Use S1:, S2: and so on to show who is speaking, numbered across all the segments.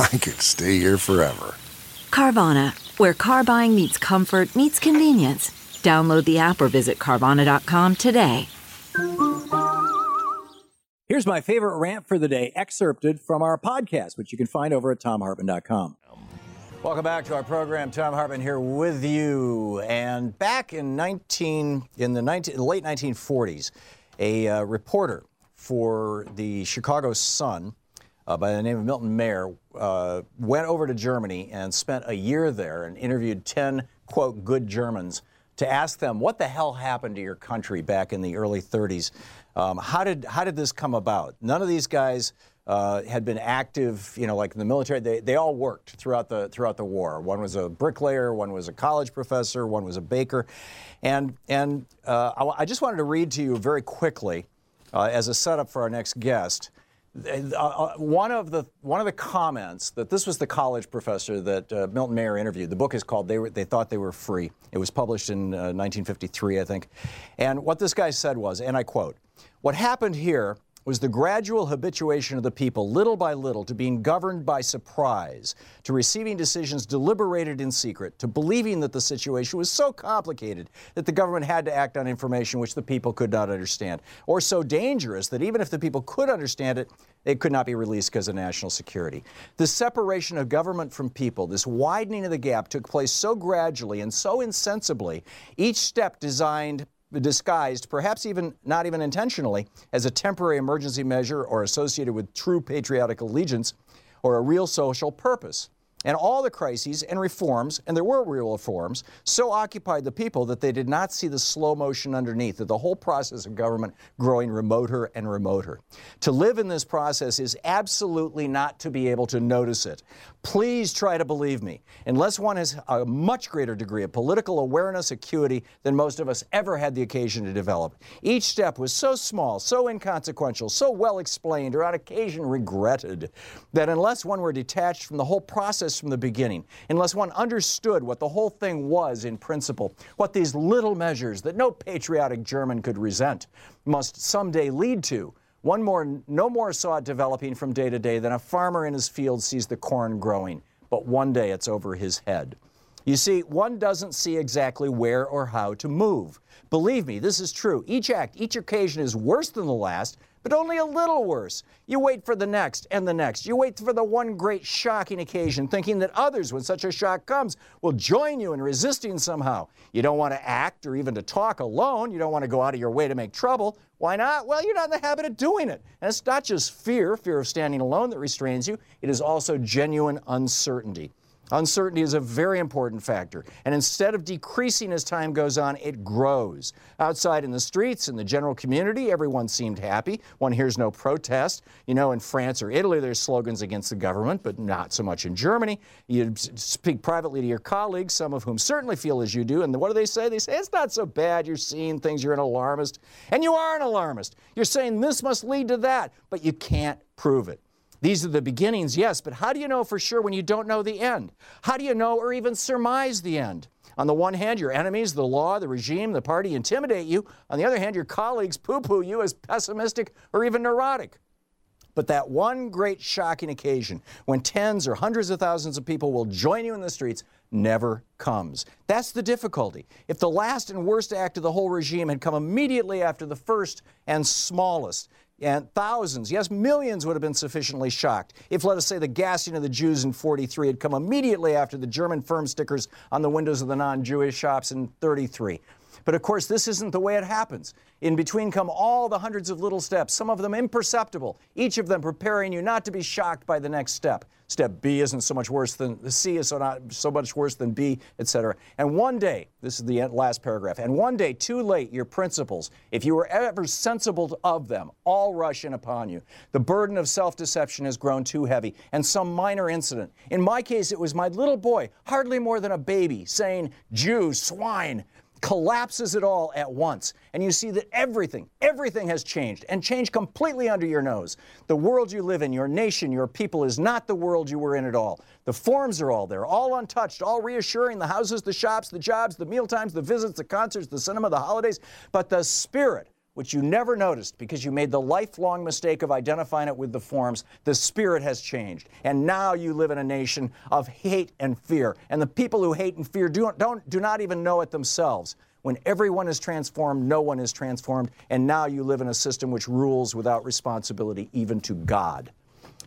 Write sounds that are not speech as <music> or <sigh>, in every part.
S1: <laughs>
S2: I could stay here forever.
S1: Carvana, where car buying meets comfort, meets convenience. Download the app or visit Carvana.com today.
S3: Here's my favorite rant for the day, excerpted from our podcast, which you can find over at thomhartmann.com. Welcome back to our program. Thom Hartmann here with you. And back in 19 in the 19, late 1940s, a uh, reporter for the Chicago Sun uh, by the name of Milton Mayer uh, went over to Germany and spent a year there and interviewed 10 quote good Germans to ask them what the hell happened to your country back in the early 30s. Um, how did how did this come about? None of these guys uh, had been active, you know, like in the military. They, they all worked throughout the throughout the war. One was a bricklayer, one was a college professor, one was a baker, and and uh, I, I, just wanted to read to you very quickly uh, as a setup for our next guest. Uh, uh, one of the one of the comments that this was the college professor that uh, Milton Mayer interviewed. The book is called "They Were They Thought They Were Free." It was published in 1953, I think. And what this guy said was, and I quote. What happened here was the gradual habituation of the people, little by little, to being governed by surprise, to receiving decisions deliberated in secret, to believing that the situation was so complicated that the government had to act on information which the people could not understand, or so dangerous that even if the people could understand it, it could not be released because of national security. The separation of government from people, this widening of the gap, took place so gradually and so insensibly, each step designed disguised, perhaps even not even intentionally, as a temporary emergency measure or associated with true patriotic allegiance or a real social purpose. And all the crises and reforms, and there were real reforms, so occupied the people that they did not see the slow motion underneath, of the whole process of government growing remoter and remoter. To live in this process is absolutely not to be able to notice it. Please try to believe me. Unless one has a much greater degree of political awareness, acuity than most of us ever had the occasion to develop. Each step was so small, so inconsequential, so well explained, or on occasion regretted, that unless one were detached from the whole process from the beginning, unless one understood what the whole thing was in principle, what these little measures that no patriotic German could resent must someday lead to, one more, no more saw it developing from day to day than a farmer in his field sees the corn growing, but one day it's over his head. You see, one doesn't see exactly where or how to move. Believe me, this is true. Each act, each occasion is worse than the last but only a little worse. You wait for the next and the next. You wait for the one great shocking occasion, thinking that others, when such a shock comes, will join you in resisting somehow. You don't want to act or even to talk alone. You don't want to go out of your way to make trouble. Why not? Well, you're not in the habit of doing it. And it's not just fear, fear of standing alone, that restrains you, it is also genuine uncertainty. Uncertainty is a very important factor. And instead of decreasing as time goes on, it grows. Outside in the streets, in the general community, everyone seemed happy. One hears no protest. You know, in France or Italy, there's slogans against the government, but not so much in Germany. You speak privately to your colleagues, some of whom certainly feel as you do. And what do they say? They say, it's not so bad. You're seeing things. You're an alarmist. And you are an alarmist. You're saying this must lead to that, but you can't prove it. These are the beginnings, yes, but how do you know for sure when you don't know the end? How do you know or even surmise the end? On the one hand, your enemies, the law, the regime, the party intimidate you. On the other hand, your colleagues poo poo you as pessimistic or even neurotic. But that one great shocking occasion when tens or hundreds of thousands of people will join you in the streets never comes. That's the difficulty. If the last and worst act of the whole regime had come immediately after the first and smallest, and thousands, yes, millions would have been sufficiently shocked if, let us say, the gassing of the Jews in 43 had come immediately after the German firm stickers on the windows of the non Jewish shops in 33. But of course, this isn't the way it happens. In between come all the hundreds of little steps, some of them imperceptible, each of them preparing you not to be shocked by the next step. Step B isn't so much worse than the C is so not so much worse than B, etc. And one day, this is the last paragraph, and one day, too late, your principles, if you were ever sensible of them, all rush in upon you. The burden of self-deception has grown too heavy, and some minor incident. In my case, it was my little boy, hardly more than a baby, saying, Jews, swine, collapses it all at once. And you see that everything, everything has changed and changed completely under your nose. The world you live in, your nation, your people is not the world you were in at all. The forms are all there, all untouched, all reassuring the houses, the shops, the jobs, the meal times, the visits, the concerts, the cinema, the holidays. But the spirit, which you never noticed because you made the lifelong mistake of identifying it with the forms, the spirit has changed. And now you live in a nation of hate and fear. And the people who hate and fear do, don't, do not even know it themselves. When everyone is transformed, no one is transformed. And now you live in a system which rules without responsibility even to God.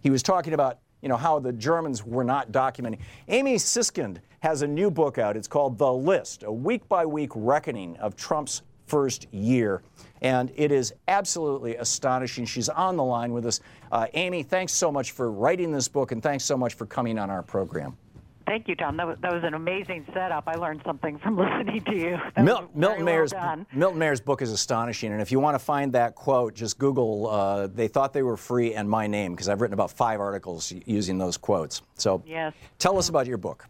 S3: He was talking about you know, how the Germans were not documenting. Amy Siskind has a new book out. It's called The List, a week by week reckoning of Trump's first year. And it is absolutely astonishing. She's on the line with us. Uh, Amy, thanks so much for writing this book, and thanks so much for coming on our program.
S4: Thank you, Thom. That was, that was an amazing setup. I learned something from <laughs> listening to you.
S3: Mil- Milton, Mayer's, well Milton Mayer's book is astonishing. And if you want to find that quote, just Google, uh, they thought they were free and my name, because I've written about five articles using those quotes. So
S4: yes.
S3: tell us about your book.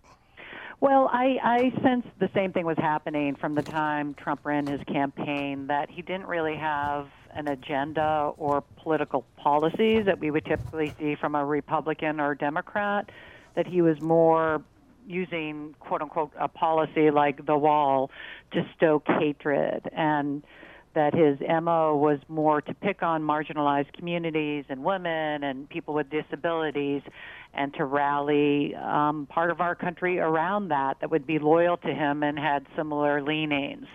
S4: Well, I, I sensed the same thing was happening from the time Trump ran his campaign, that he didn't really have an agenda or political policies that we would typically see from a Republican or Democrat, that he was more using quote unquote a policy like the wall to stoke hatred. And that his MO was more to pick on marginalized communities and women and people with disabilities and to rally um, part of our country around that that would be loyal to him and had similar leanings.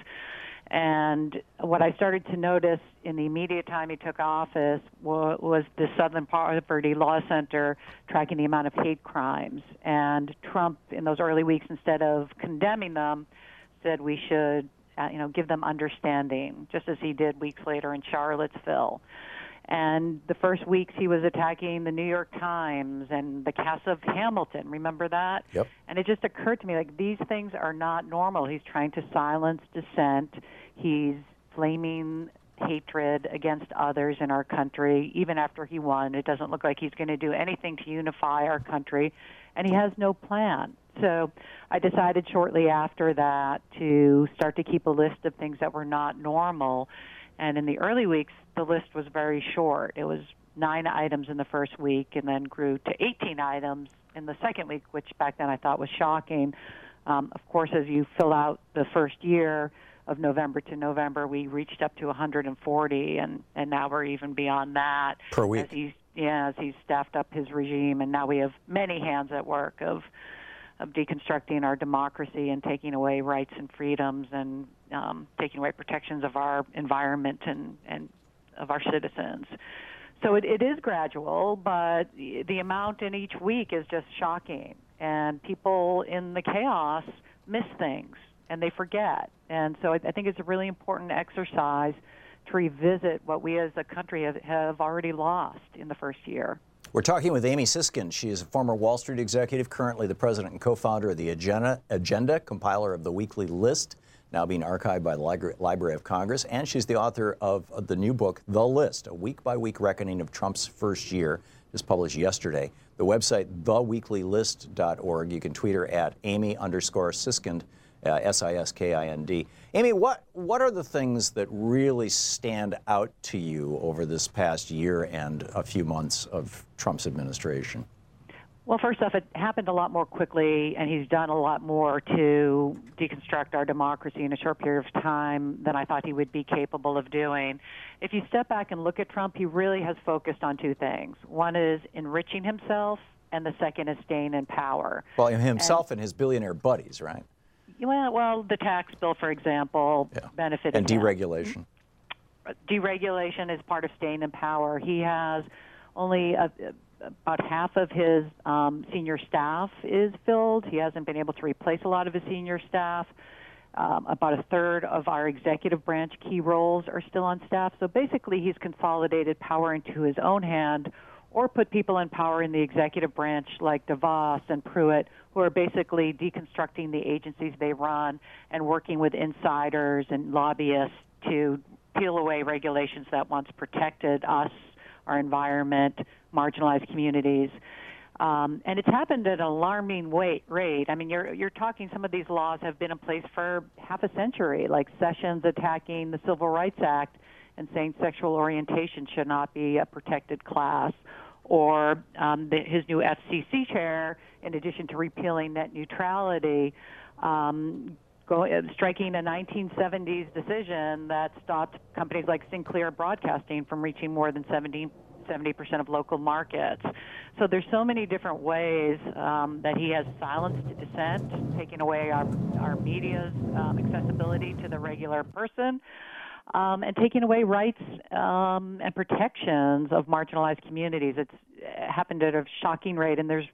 S4: And what I started to notice in the immediate time he took office was the Southern Poverty Law Center tracking the amount of hate crimes. And Trump, in those early weeks, instead of condemning them, said we should, uh, you know, give them understanding, just as he did weeks later in Charlottesville. And the first weeks he was attacking the New York Times and the cast of Hamilton. Remember that?
S3: Yep.
S4: And it just occurred to me like these things are not normal. He's trying to silence dissent. He's flaming hatred against others in our country. Even after he won, it doesn't look like he's going to do anything to unify our country, and he has no plan. So I decided shortly after that to start to keep a list of things that were not normal and in the early weeks, the list was very short. It was nine items in the first week and then grew to 18 items in the second week, which back then I thought was shocking. Um, of course, as you fill out the first year of November to November, we reached up to 140, and, and now we're even beyond that.
S3: Per week.
S4: As he's, yeah, as he's staffed up his regime, and now we have many hands at work of of deconstructing our democracy and taking away rights and freedoms and um, taking away protections of our environment and, and of our citizens. So it, it is gradual, but the amount in each week is just shocking. And people in the chaos miss things and they forget. And so I, I think it's a really important exercise to revisit what we as a country have, have already lost in the first year.
S3: We're talking with Amy Siskind. She is a former Wall Street executive, currently the president and co founder of the Agenda, Agenda, compiler of the weekly list, now being archived by the Library of Congress. And she's the author of the new book, The List, a week by week reckoning of Trump's first year, just published yesterday. The website, theweeklylist.org. You can tweet her at Amy underscore Siskind uh, S-I-S-K-I-N-D. Amy, what what are the things that really stand out to you over this past year and a few months of Trump's administration?
S4: Well, first off, it happened a lot more quickly, and he's done a lot more to deconstruct our democracy in a short period of time than I thought he would be capable of doing. If you step back and look at Trump, he really has focused on two things. One is enriching himself, and the second is staying in power.
S3: Well, himself and, and his billionaire buddies, right?
S4: Well, well, the tax bill, for example, yeah. benefited
S3: and deregulation.
S4: deregulation is part of staying in power. He has only a, about half of his um, senior staff is filled. He hasn't been able to replace a lot of his senior staff. Um, about a third of our executive branch key roles are still on staff. So basically, he's consolidated power into his own hand or put people in power in the executive branch like DeVos and Pruitt, who are basically deconstructing the agencies they run and working with insiders and lobbyists to peel away regulations that once protected us, our environment, marginalized communities. Um, and it's happened at an alarming rate. I mean, you're you're talking. Some of these laws have been in place for half a century, like Sessions attacking the Civil Rights Act and saying sexual orientation should not be a protected class, or um, the, his new FCC chair, in addition to repealing net neutrality, um, go, uh, striking a 1970s decision that stopped companies like Sinclair Broadcasting from reaching more than 70 70% of local markets. So there's so many different ways um, that he has silenced dissent, taking away our, our media's um, accessibility to the regular person um, and taking away rights um, and protections of marginalized communities. It's happened at a shocking rate, and there's.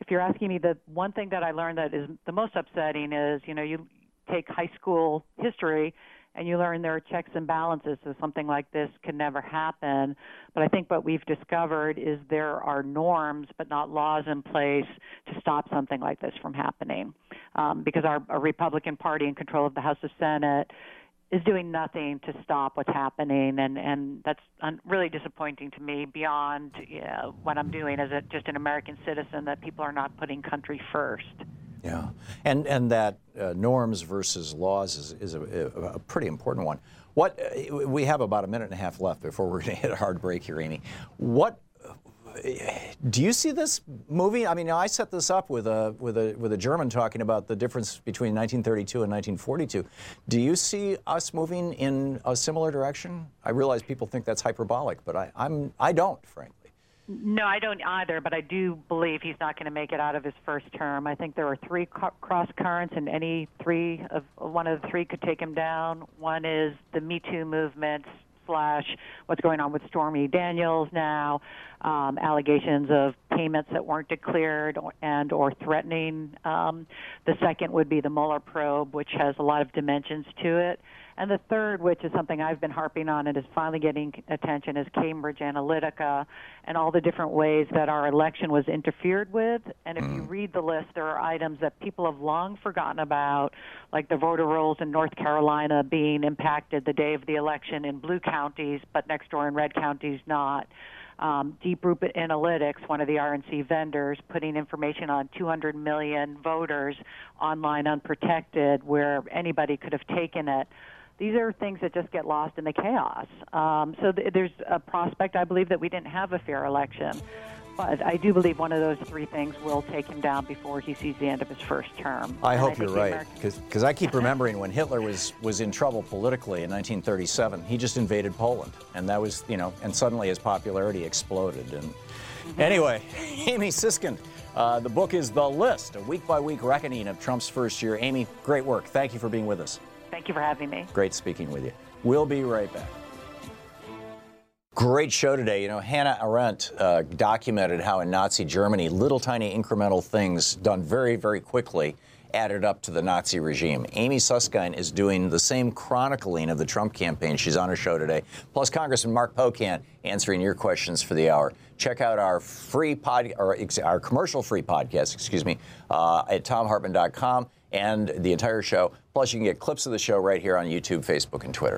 S4: If you're asking me, the one thing that I learned that is the most upsetting is, you know, you take high school history and you learn there are checks and balances, so something like this can never happen. But I think what we've discovered is there are norms, but not laws in place to stop something like this from happening. Um, because our, our Republican Party in control of the House of Senate is doing nothing to stop what's happening, and and that's un- really disappointing to me. Beyond what I'm doing as a, just an American citizen, that people are not putting country first.
S3: Yeah, and and that uh, norms versus laws is, is a, a, pretty important one. What uh, we have about a minute and a half left before we're going <laughs> to hit a hard break here, Amy. What do you see this movie? I mean, I set this up with a with a with a German talking about the difference between 1932 and 1942. Do you see us moving in a similar direction? I realize people think that's hyperbolic, but I, I'm I don't, frankly.
S4: No, I don't either, but I do believe he's not going to make it out of his first term. I think there are three cross currents, and any three of one of the three could take him down. One is the Me Too movement slash what's going on with Stormy Daniels now, um, allegations of payments that weren't declared and or threatening. Um, the second would be the Mueller probe, which has a lot of dimensions to it. And the third, which is something I've been harping on and is finally getting attention, is Cambridge Analytica and all the different ways that our election was interfered with. And if you mm. read the list, there are items that people have long forgotten about, like the voter rolls in North Carolina being impacted the day of the election in blue counties, but next door in red counties not um, Deep Root Analytics, one of the RNC vendors, putting information on 200 million voters online unprotected, where anybody could have taken it. These are things that just get lost in the chaos. Um, so th- there's a prospect, I believe, that we didn't have a fair election. But I do believe one of those three things will take him down before he sees the end of his first term.
S3: I and hope I you're right, because I keep remembering when Hitler was was in trouble politically in 1937, he just invaded Poland, and that was you know, and suddenly his popularity exploded. And mm-hmm. anyway, <laughs> Amy Siskind. Uh, the book is The List, a week by week reckoning of Trump's first year. Amy, great work. Thank you for being with us.
S4: Thank you for having me.
S3: Great speaking with you. We'll be right back. Great show today. You know, Hannah Arendt uh, documented how in Nazi Germany, little tiny incremental things done very, very quickly added up to the Nazi regime. Amy Siskind is doing the same chronicling of the Trump campaign. She's on her show today. Plus, Congressman Mark Pocan answering your questions for the hour. Check out our free pod, or our commercial-free podcast, excuse me, uh, at thomhartmann.com and the entire show. Plus, you can get clips of the show right here on YouTube, Facebook, and Twitter.